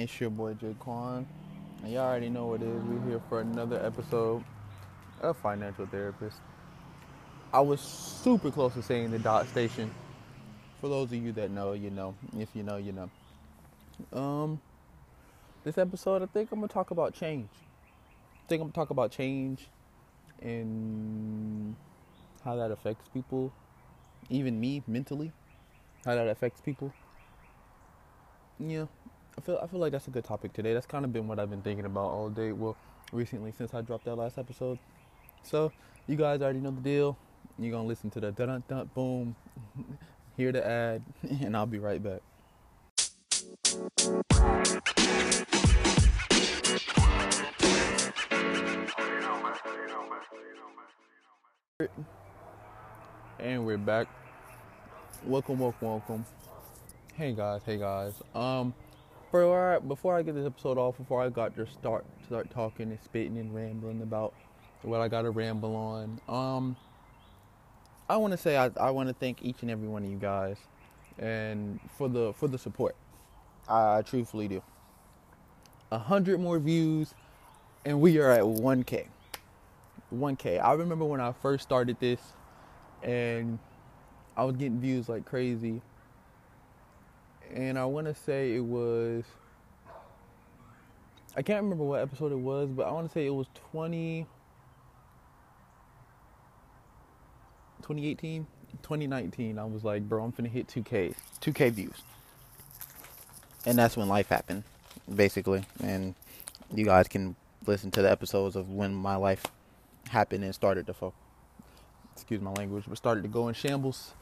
It's your boy Jaquan. And y'all already know what it is. We're here for another episode of Financial Therapist. I was super close to saying the dot station. For those of you that know, you know. If you know, you know. Um, this episode, I think I'm gonna talk about change. I think I'm gonna talk about change and how that affects people, even me mentally. How that affects people. Yeah, I feel I feel like that's a good topic today. That's kind of been what I've been thinking about all day. Well, recently since I dropped that last episode. So you guys already know the deal. You're gonna listen to the dun dun boom, hear the ad, and I'll be right back. And we're back. Welcome, welcome, welcome. Hey guys, hey guys. Um, before I, before I get this episode off, before I got to start start talking and spitting and rambling about what I got to ramble on, um, I want to say I, I want to thank each and every one of you guys, and for the for the support. I, I truthfully do. A hundred more views, and we are at 1K. 1K. I remember when I first started this, and I was getting views like crazy. And I want to say it was. I can't remember what episode it was, but I want to say it was 20. 2018, 2019. I was like, bro, I'm finna hit 2K, 2K views. And that's when life happened, basically. And you guys can listen to the episodes of when my life happened and started to fall. Excuse my language, but started to go in shambles.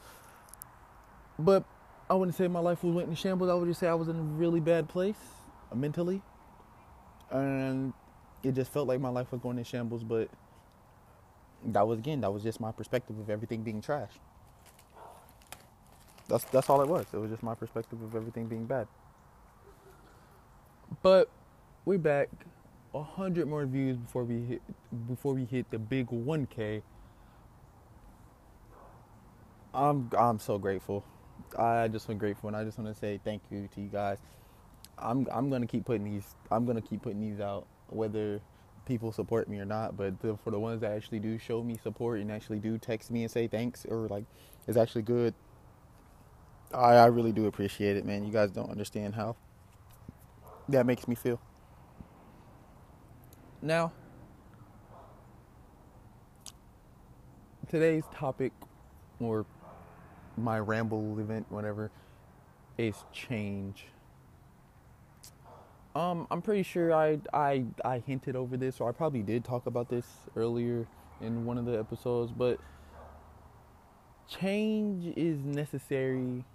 But I wouldn't say my life was went in shambles. I would just say I was in a really bad place uh, mentally, and it just felt like my life was going in shambles. But that was again, that was just my perspective of everything being trash. That's that's all it was. It was just my perspective of everything being bad. But we're back. A hundred more views before we hit before we hit the big 1K. I'm I'm so grateful. I just am grateful, and I just want to say thank you to you guys. I'm I'm gonna keep putting these. I'm gonna keep putting these out, whether people support me or not. But the, for the ones that actually do show me support and actually do text me and say thanks or like it's actually good, I I really do appreciate it, man. You guys don't understand how that makes me feel. Now, today's topic or my ramble event, whatever, is change. Um, I'm pretty sure I I I hinted over this, or I probably did talk about this earlier in one of the episodes, but change is necessary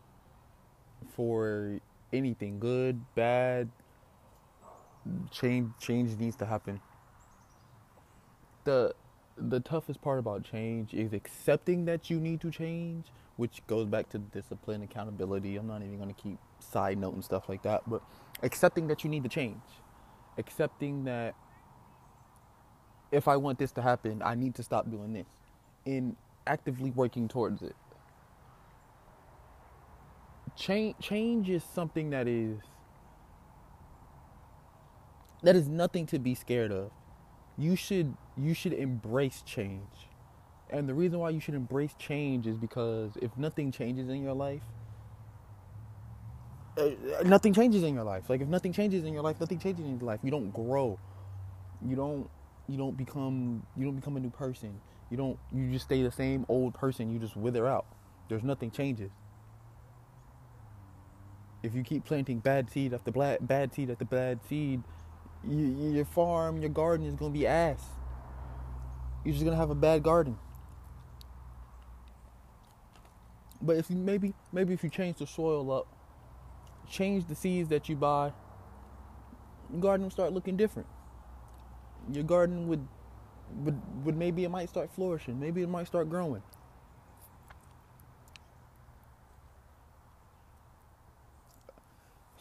for anything, good, bad. Change change needs to happen. The the toughest part about change is accepting that you need to change which goes back to discipline, accountability. I'm not even going to keep side note and stuff like that, but accepting that you need to change, accepting that if I want this to happen, I need to stop doing this, and actively working towards it. Change, change is something that is that is nothing to be scared of. You should you should embrace change and the reason why you should embrace change is because if nothing changes in your life, uh, nothing changes in your life. Like if nothing changes in your life, nothing changes in your life. You don't grow. You don't you don't become you don't become a new person. You don't you just stay the same old person. You just wither out. There's nothing changes. If you keep planting bad seed after bad seed after bad seed, you, your farm, your garden is gonna be ass. You're just gonna have a bad garden. But if you maybe maybe if you change the soil up, change the seeds that you buy, your garden will start looking different. Your garden would would would maybe it might start flourishing, maybe it might start growing.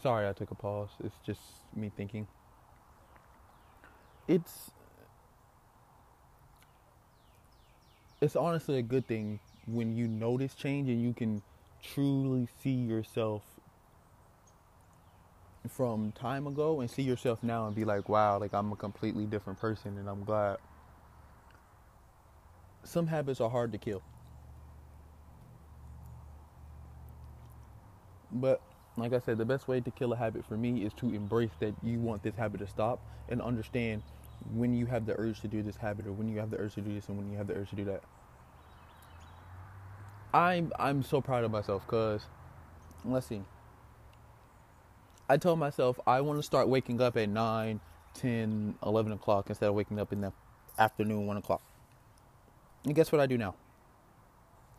Sorry, I took a pause. It's just me thinking. It's it's honestly a good thing when you notice change and you can truly see yourself from time ago and see yourself now and be like, wow, like I'm a completely different person and I'm glad. Some habits are hard to kill. But like I said, the best way to kill a habit for me is to embrace that you want this habit to stop and understand when you have the urge to do this habit or when you have the urge to do this and when you have the urge to do that. I'm I'm so proud of myself cuz let's see. I told myself I want to start waking up at 9, 10, 11 o'clock instead of waking up in the afternoon, 1 o'clock. And guess what I do now?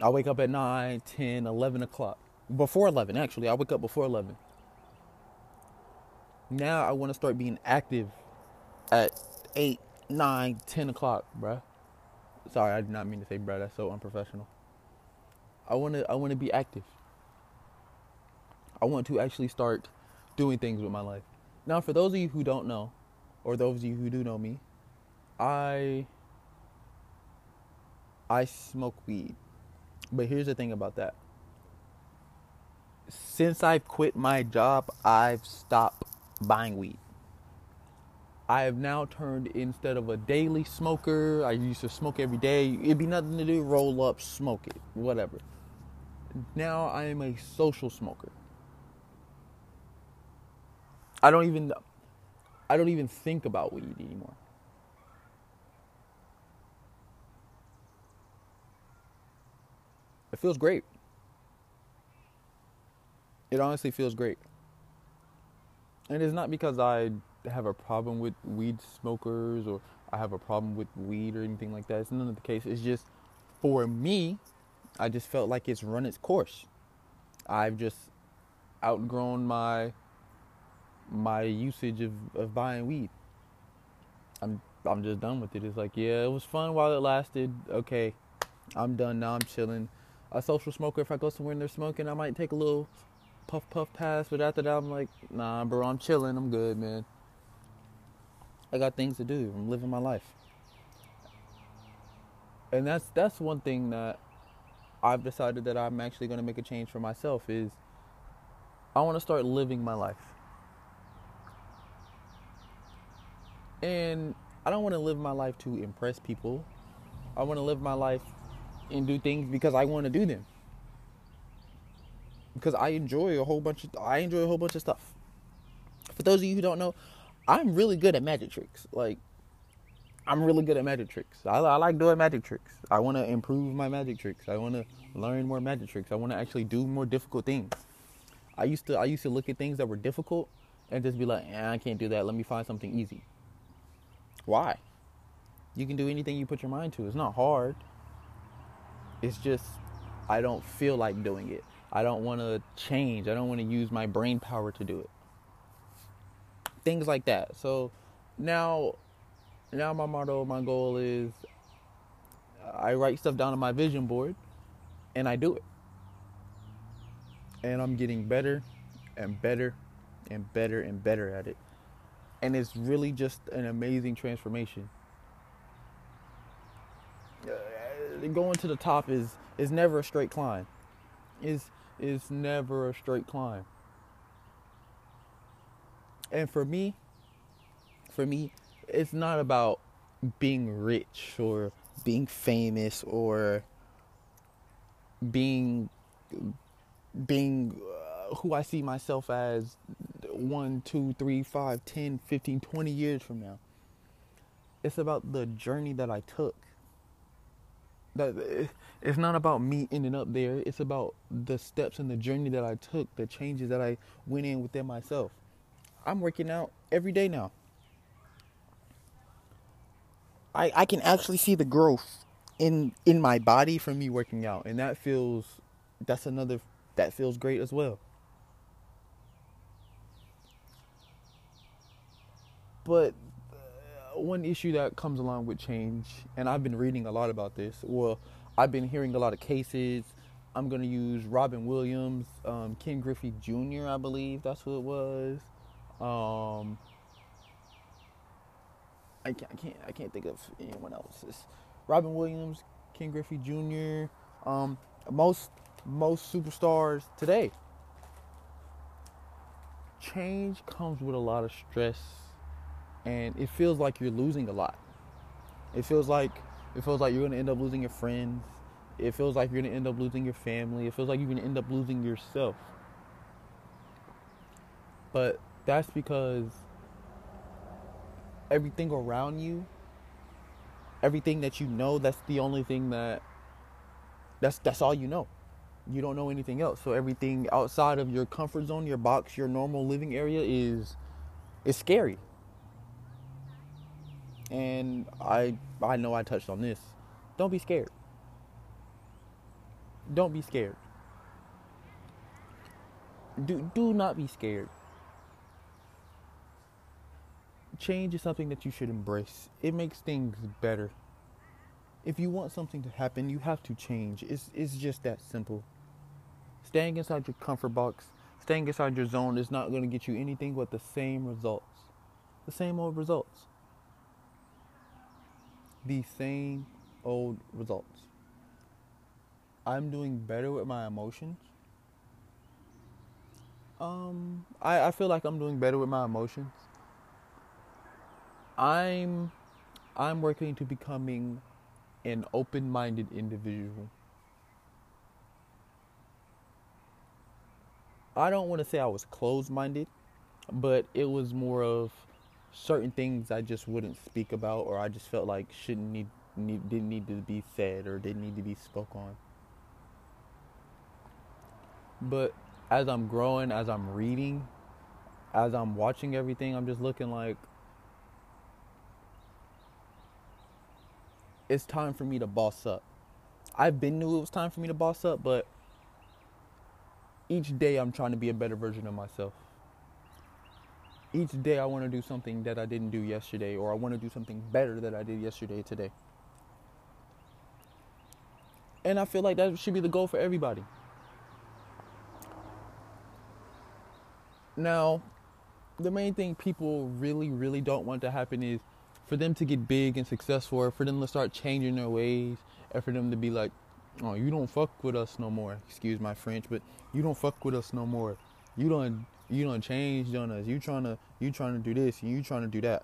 I wake up at 9, 10, 11 o'clock. Before 11, actually. I wake up before 11. Now I want to start being active at 8, 9, 10 o'clock, bruh. Sorry, I did not mean to say bruh. That's so unprofessional. I want to I want to be active. I want to actually start doing things with my life. Now, for those of you who don't know, or those of you who do know me, I I smoke weed. But here's the thing about that. Since I've quit my job, I've stopped buying weed. I have now turned instead of a daily smoker, I used to smoke every day. It'd be nothing to do, roll up, smoke it, whatever. Now I am a social smoker. I don't even I don't even think about weed anymore. It feels great. It honestly feels great. And it's not because I have a problem with weed smokers or I have a problem with weed or anything like that. It's none of the case. It's just for me, I just felt like it's run its course. I've just outgrown my my usage of, of buying weed. I'm I'm just done with it. It's like, yeah, it was fun while it lasted. Okay, I'm done now. I'm chilling. A social smoker, if I go somewhere and they're smoking, I might take a little puff puff pass. But after that, I'm like, nah, bro, I'm chilling. I'm good, man. I got things to do. I'm living my life. And that's that's one thing that I've decided that I'm actually going to make a change for myself is I want to start living my life. And I don't want to live my life to impress people. I want to live my life and do things because I want to do them. Because I enjoy a whole bunch of I enjoy a whole bunch of stuff. For those of you who don't know, I'm really good at magic tricks. Like I'm really good at magic tricks. I, I like doing magic tricks. I want to improve my magic tricks. I want to learn more magic tricks. I want to actually do more difficult things. I used to I used to look at things that were difficult and just be like, eh, I can't do that. Let me find something easy. Why? You can do anything you put your mind to. It's not hard. It's just I don't feel like doing it. I don't want to change. I don't want to use my brain power to do it. Things like that. So now now my motto, my goal is I write stuff down on my vision board and I do it. And I'm getting better and better and better and better at it and it's really just an amazing transformation. Uh, going to the top is is never a straight climb. Is is never a straight climb. And for me, for me, it's not about being rich or being famous or being being uh, who I see myself as one, two, three, five, 10, 15, 20 years from now. It's about the journey that I took. That it's not about me ending up there. It's about the steps and the journey that I took, the changes that I went in within myself. I'm working out every day now. I I can actually see the growth in in my body from me working out, and that feels that's another that feels great as well. But uh, one issue that comes along with change, and I've been reading a lot about this. Well, I've been hearing a lot of cases. I'm gonna use Robin Williams, um, Ken Griffey Jr. I believe that's who it was. Um, I can't, I can't, I can't think of anyone else. It's Robin Williams, Ken Griffey Jr. Um, most most superstars today change comes with a lot of stress and it feels like you're losing a lot. It feels like it feels like you're gonna end up losing your friends. It feels like you're gonna end up losing your family. It feels like you're gonna end up losing yourself. But that's because everything around you, everything that you know, that's the only thing that that's that's all you know. You don't know anything else. So everything outside of your comfort zone, your box, your normal living area is is scary. And I I know I touched on this. Don't be scared. Don't be scared. Do do not be scared. Change is something that you should embrace. It makes things better. If you want something to happen, you have to change. It's it's just that simple. Staying inside your comfort box, staying inside your zone is not going to get you anything but the same results. The same old results. The same old results. I'm doing better with my emotions. Um, I, I feel like I'm doing better with my emotions. I'm I'm working to becoming an open-minded individual. I don't want to say I was closed-minded, but it was more of certain things I just wouldn't speak about or I just felt like shouldn't need, need didn't need to be said or didn't need to be spoke on. But as I'm growing, as I'm reading, as I'm watching everything, I'm just looking like it's time for me to boss up. I've been knew it was time for me to boss up, but each day I'm trying to be a better version of myself. Each day I want to do something that I didn't do yesterday, or I want to do something better that I did yesterday today. And I feel like that should be the goal for everybody. Now, the main thing people really, really don't want to happen is for them to get big and successful, or for them to start changing their ways, and for them to be like, "Oh, you don't fuck with us no more." Excuse my French, but you don't fuck with us no more. You don't, you don't change on us. You trying to, you trying to do this, and you trying to do that.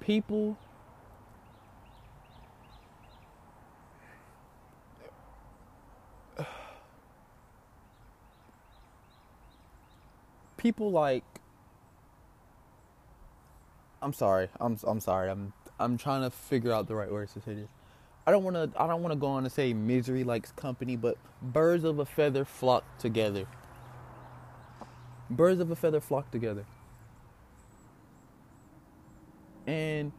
People people like I'm sorry. I'm I'm sorry. I'm I'm trying to figure out the right words to say this. I don't want to I don't want to go on to say misery likes company, but birds of a feather flock together. Birds of a feather flock together. And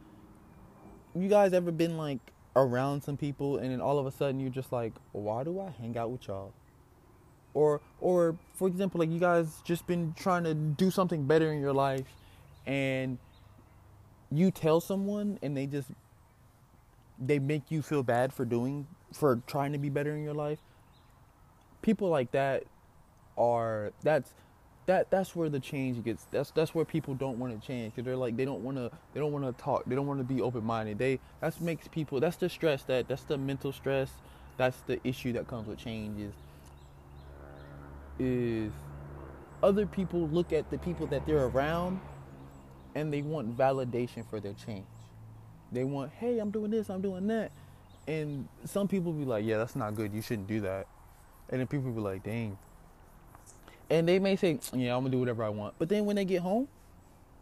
you guys ever been like around some people and then all of a sudden you're just like, "Why do I hang out with y'all?" Or or for example like you guys just been trying to do something better in your life and you tell someone and they just they make you feel bad for doing for trying to be better in your life people like that are that's that that's where the change gets that's that's where people don't want to change because they're like they don't want to they don't want to talk they don't want to be open-minded they that makes people that's the stress that that's the mental stress that's the issue that comes with change is is other people look at the people that they're around and they want validation for their change. They want, hey, I'm doing this, I'm doing that. And some people be like, yeah, that's not good. You shouldn't do that. And then people be like, dang. And they may say, yeah, I'm going to do whatever I want. But then when they get home,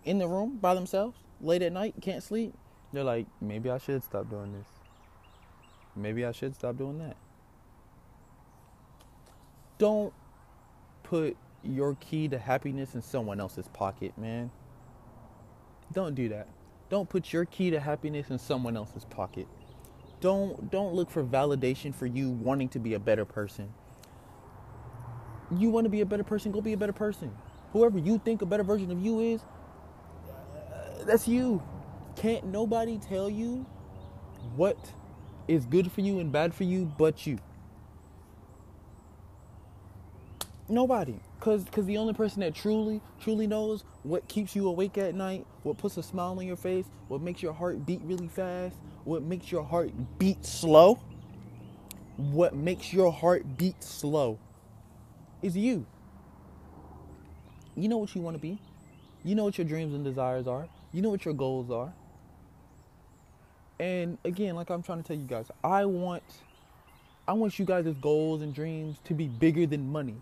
in the room by themselves, late at night, can't sleep, they're like, maybe I should stop doing this. Maybe I should stop doing that. Don't put your key to happiness in someone else's pocket, man. Don't do that. Don't put your key to happiness in someone else's pocket. Don't don't look for validation for you wanting to be a better person. You want to be a better person, go be a better person. Whoever you think a better version of you is, uh, that's you. Can't nobody tell you what is good for you and bad for you but you. Nobody. Cause, Cause the only person that truly, truly knows what keeps you awake at night, what puts a smile on your face, what makes your heart beat really fast, what makes your heart beat slow, what makes your heart beat slow is you. You know what you want to be. You know what your dreams and desires are. You know what your goals are. And again, like I'm trying to tell you guys, I want I want you guys' goals and dreams to be bigger than money.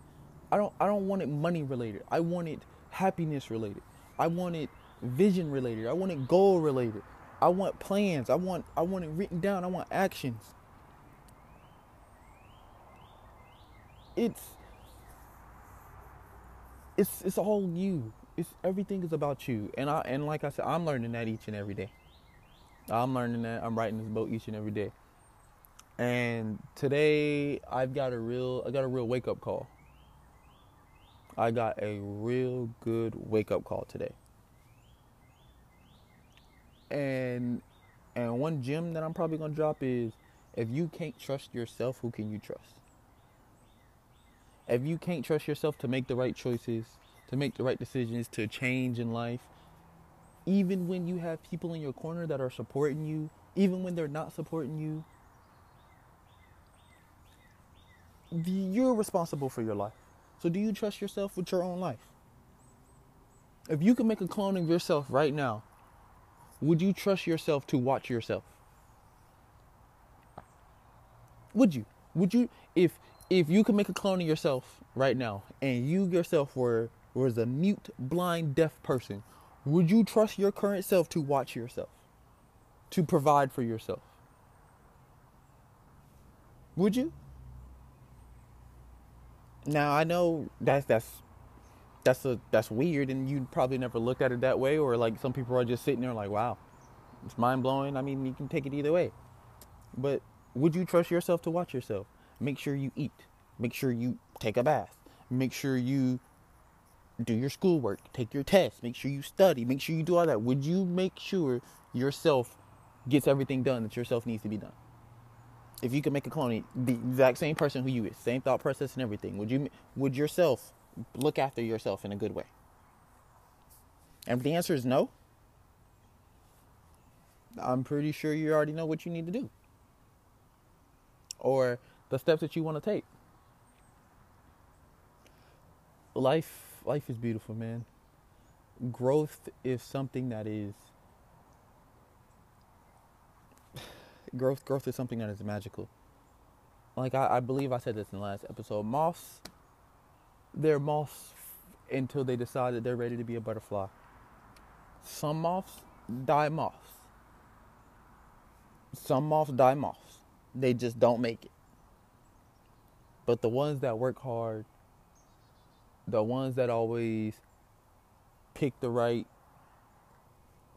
I don't I don't want it money related. I want it happiness related. I want it vision related. I want it goal related. I want plans. I want I want it written down. I want actions. It's it's it's all you. It's everything is about you. And I and like I said, I'm learning that each and every day. I'm learning that. I'm writing this book each and every day. And today I've got a real I got a real wake up call. I got a real good wake up call today. And and one gem that I'm probably gonna drop is if you can't trust yourself, who can you trust? If you can't trust yourself to make the right choices, to make the right decisions, to change in life, even when you have people in your corner that are supporting you, even when they're not supporting you, you're responsible for your life. So do you trust yourself with your own life? If you could make a clone of yourself right now, would you trust yourself to watch yourself? Would you? Would you if if you could make a clone of yourself right now and you yourself were was a mute, blind, deaf person, would you trust your current self to watch yourself? To provide for yourself? Would you? Now I know that's that's that's a that's weird, and you probably never looked at it that way, or like some people are just sitting there like, wow, it's mind blowing. I mean, you can take it either way, but would you trust yourself to watch yourself? Make sure you eat. Make sure you take a bath. Make sure you do your schoolwork, take your tests, make sure you study, make sure you do all that. Would you make sure yourself gets everything done that yourself needs to be done? If you could make a clone, the exact same person who you is, same thought process and everything, would you would yourself look after yourself in a good way? And if the answer is no, I'm pretty sure you already know what you need to do. Or the steps that you want to take. Life life is beautiful, man. Growth is something that is growth growth is something that is magical. Like I, I believe I said this in the last episode. Moths, they're moths until they decide that they're ready to be a butterfly. Some moths die moths. Some moths die moths. They just don't make it. But the ones that work hard, the ones that always pick the right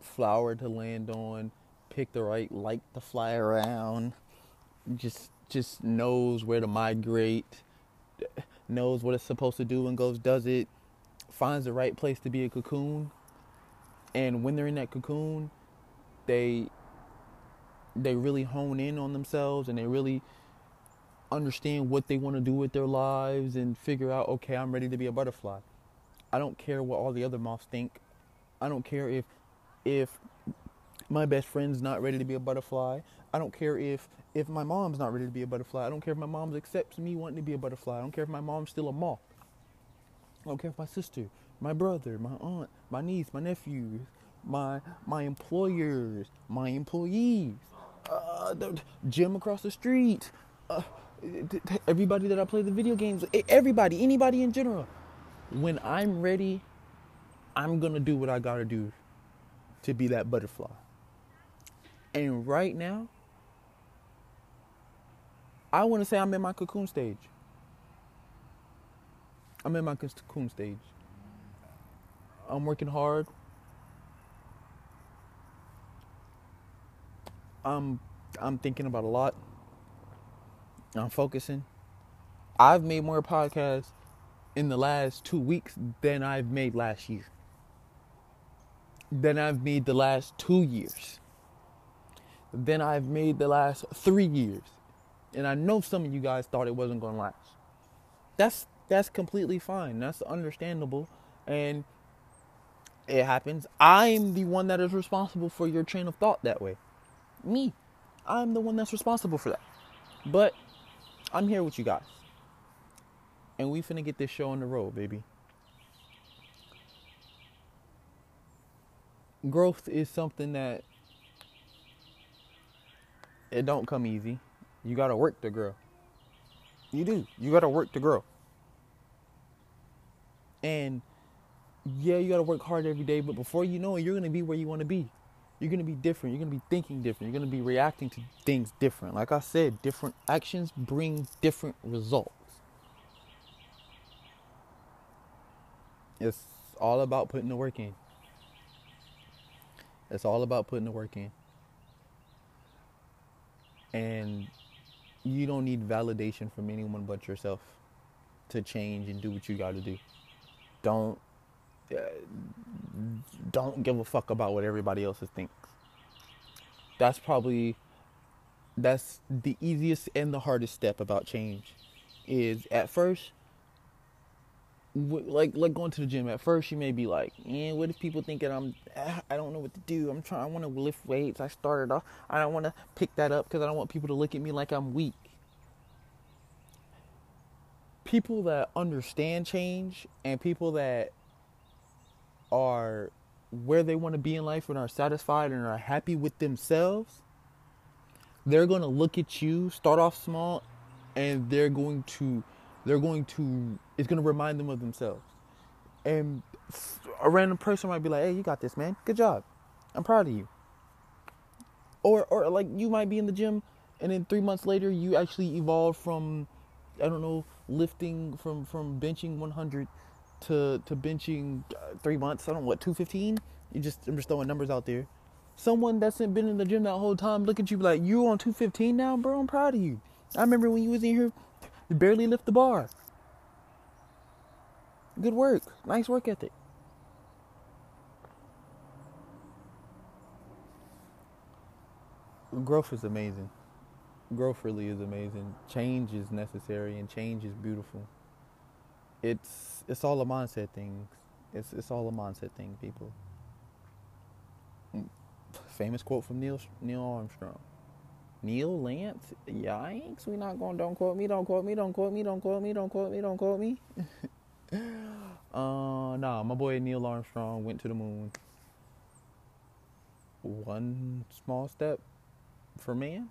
flower to land on, pick the right light to fly around. Just just knows where to migrate, knows what it's supposed to do and goes does it. Finds the right place to be a cocoon. And when they're in that cocoon, they they really hone in on themselves and they really understand what they want to do with their lives and figure out, okay, I'm ready to be a butterfly. I don't care what all the other moths think. I don't care if if my best friend's not ready to be a butterfly. I don't care if if my mom's not ready to be a butterfly. I don't care if my mom accepts me wanting to be a butterfly. I don't care if my mom's still a moth. I don't care if my sister, my brother, my aunt, my niece, my nephews, my my employers, my employees, uh, the gym across the street, uh, everybody that I play the video games, everybody, anybody in general. When I'm ready, I'm gonna do what I gotta do to be that butterfly. And right now, I want to say I'm in my cocoon stage. I'm in my cocoon stage. I'm working hard. I'm I'm thinking about a lot. I'm focusing. I've made more podcasts in the last 2 weeks than I've made last year. Than I've made the last 2 years than I've made the last three years. And I know some of you guys thought it wasn't going to last. That's that's completely fine. That's understandable, and it happens. I'm the one that is responsible for your train of thought that way. Me, I'm the one that's responsible for that. But I'm here with you guys. And we finna get this show on the road, baby. Growth is something that it don't come easy. You gotta work to grow. You do. You gotta work to grow. And yeah, you gotta work hard every day, but before you know it, you're gonna be where you wanna be. You're gonna be different. You're gonna be thinking different. You're gonna be reacting to things different. Like I said, different actions bring different results. It's all about putting the work in. It's all about putting the work in. And you don't need validation from anyone but yourself to change and do what you got to do. Don't uh, don't give a fuck about what everybody else thinks. That's probably that's the easiest and the hardest step about change. Is at first like like going to the gym. At first you may be like yeah what if people think that i'm i don't know what to do. I'm trying i want to lift weights. I started off i don't want to pick that up because i don't want people to look at me like i'm weak. People that understand change and people that are where they want to be in life and are satisfied and are happy with themselves they're going to look at you start off small and they're going to they're going to it's going to remind them of themselves. And a random person might be like hey you got this man. Good job. I'm proud of you. Or or like you might be in the gym and then three months later you actually evolve from i don't know lifting from from benching 100 to to benching uh, three months. I don't know what 215 you just i'm just throwing numbers out there. Someone that's been in the gym that whole time look at you like you on 215 now bro? I'm proud of you. I remember when you was in here you barely lift the bar. Good work. Nice work ethic. Growth is amazing. Growth really is amazing. Change is necessary and change is beautiful. It's it's all a mindset thing. It's it's all a mindset thing, people. Mm. Famous quote from Neil Neil Armstrong. Neil Lance, yikes! We not going. Don't quote me. Don't quote me. Don't quote me. Don't quote me. Don't quote me. Don't quote me. uh, nah. My boy Neil Armstrong went to the moon. One small step for man.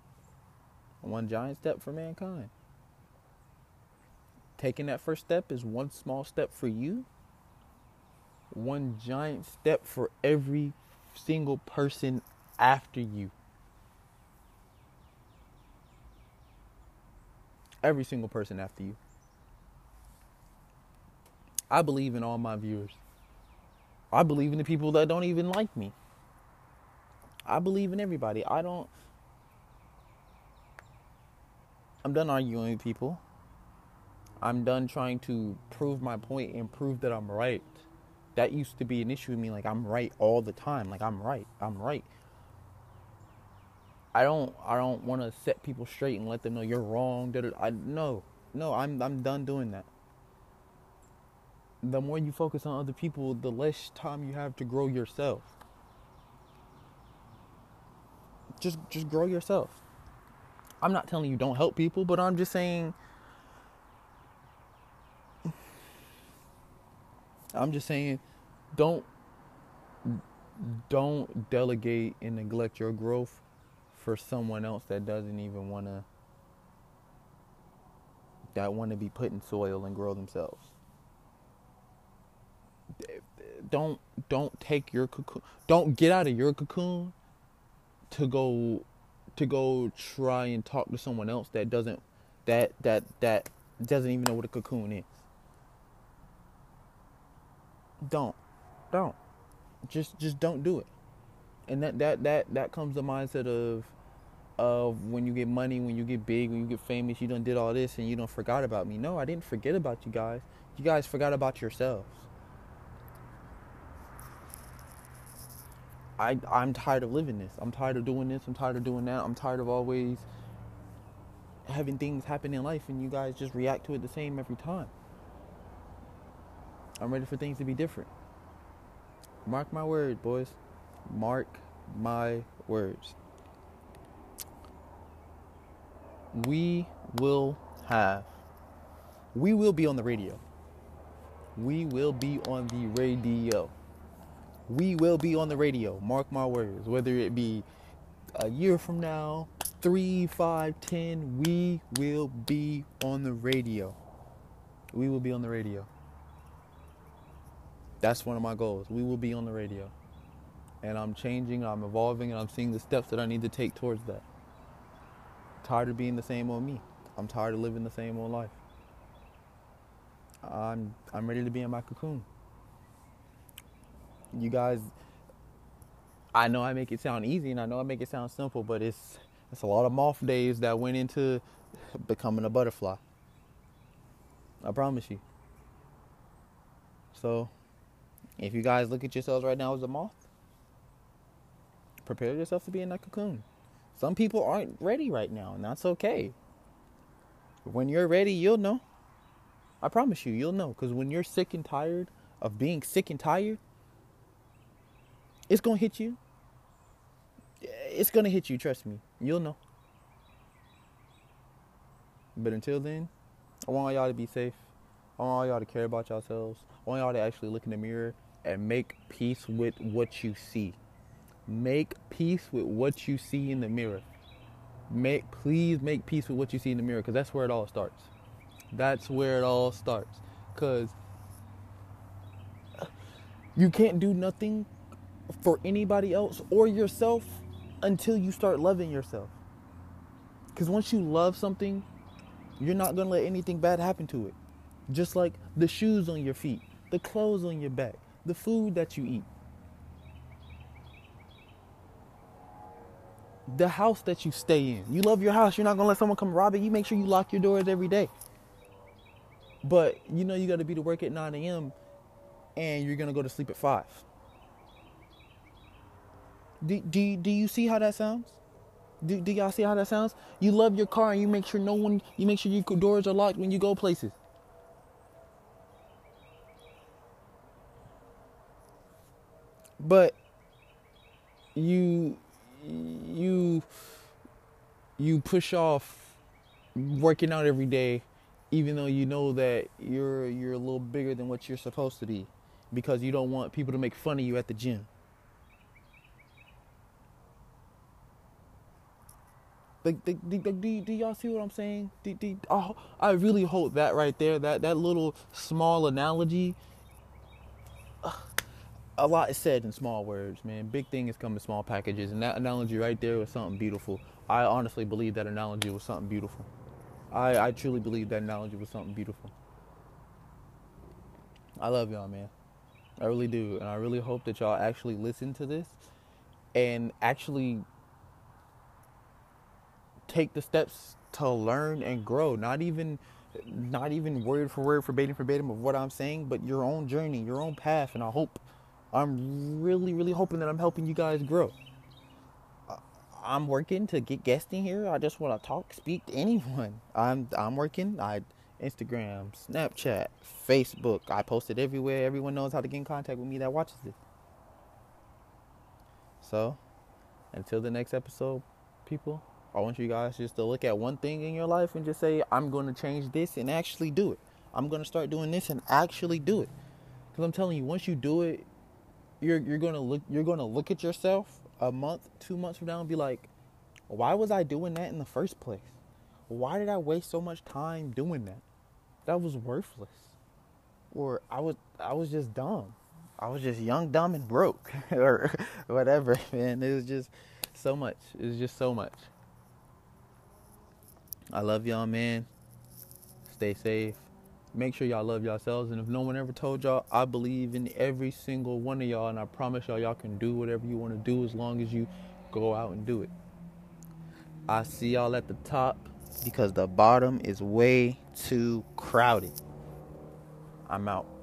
One giant step for mankind. Taking that first step is one small step for you. One giant step for every single person after you. Every single person after you. I believe in all my viewers. I believe in the people that don't even like me. I believe in everybody. I don't. I'm done arguing with people. I'm done trying to prove my point and prove that I'm right. That used to be an issue with me. Like, I'm right all the time. Like, I'm right. I'm right. I don't I don't want to set people straight and let them know you're wrong. I no no I'm I'm done doing that. The more you focus on other people, the less time you have to grow yourself. Just just grow yourself. I'm not telling you don't help people, but I'm just saying I'm just saying don't don't delegate and neglect your growth for someone else that doesn't even want to that want to be put in soil and grow themselves. Don't don't take your cocoon. Don't get out of your cocoon to go to go try and talk to someone else that doesn't that that that doesn't even know what a cocoon is. Don't. Don't. Just just don't do it. And that that that that comes the mindset of of when you get money, when you get big, when you get famous, you done did all this and you don't forgot about me. No, I didn't forget about you guys. You guys forgot about yourselves. I I'm tired of living this. I'm tired of doing this. I'm tired of doing that. I'm tired of always having things happen in life and you guys just react to it the same every time. I'm ready for things to be different. Mark my words, boys. Mark my words we will have. We will be on the radio. We will be on the radio. We will be on the radio. Mark my words. Whether it be a year from now, three, five, ten, we will be on the radio. We will be on the radio. That's one of my goals. We will be on the radio. And I'm changing, I'm evolving, and I'm seeing the steps that I need to take towards that. Tired of being the same old me. I'm tired of living the same old life. I'm I'm ready to be in my cocoon. You guys I know I make it sound easy and I know I make it sound simple, but it's it's a lot of moth days that went into becoming a butterfly. I promise you. So, if you guys look at yourselves right now as a moth, prepare yourself to be in that cocoon. Some people aren't ready right now, and that's okay. When you're ready, you'll know. I promise you, you'll know. Because when you're sick and tired of being sick and tired, it's going to hit you. It's going to hit you, trust me. You'll know. But until then, I want y'all to be safe. I want y'all to care about yourselves. I want y'all to actually look in the mirror and make peace with what you see. Make peace with what you see in the mirror. Make please make peace with what you see in the mirror because that's where it all starts. That's where it all starts. Cause you can't do nothing for anybody else or yourself until you start loving yourself. Because once you love something, you're not going to let anything bad happen to it. Just like the shoes on your feet, the clothes on your back, the food that you eat, the house that you stay in. You love your house, you're not to let someone come rob it. You make sure you lock your doors every day. But you know you got to be to work at 9 a.m. and you're to go to sleep at 5. Do, do, do you see how that sounds? Do, do y'all see how that sounds? You love your car and you make sure no one, you make sure your doors are locked when you go places. But you, you, you push off working out every day, even though you know that you're you're a little bigger than what you're supposed to be, because you don't want people to make fun of you at the gym. Like, do, do, do, y'all see what I'm saying? Do, do, oh, I really hope that right there, that, that little small analogy, a lot is said in small words, man. Big things come in small packages, and that analogy right there was something beautiful. I honestly believe that analogy was something beautiful. I, I truly believe that analogy was something beautiful. I love y'all, man. I really do. And I really hope that y'all actually listen to this and actually take the steps to learn and grow. Not even not even word for word, verbatim, verbatim of what I'm saying, but your own journey, your own path. And I hope, I'm really, really hoping that I'm helping you guys grow. I'm working to get guests in here. I just want to talk, speak to anyone. I'm I'm working. I Instagram, Snapchat, Facebook. I post it everywhere. Everyone knows how to get in contact with me that watches this. So, until the next episode, people. I want you guys just to look at one thing in your life and just say, I'm going to change this and actually do it. I'm going to start doing this and actually do it. Because I'm telling you, once you do it, you're you're to look you're to look at yourself a month, two months from now and be like, why was I doing that in the first place? Why did I waste so much time doing that? That was worthless. Or I was I was just dumb. I was just young, dumb, and broke, or whatever. Man, it was just so much. It was just so much. I love y'all, man. Stay safe. Make sure y'all love yourselves. And if no one ever told y'all, I believe in every single one of y'all. And I promise y'all, y'all can do whatever you want to do as long as you go out and do it. I see y'all at the top because the bottom is way too crowded. I'm out.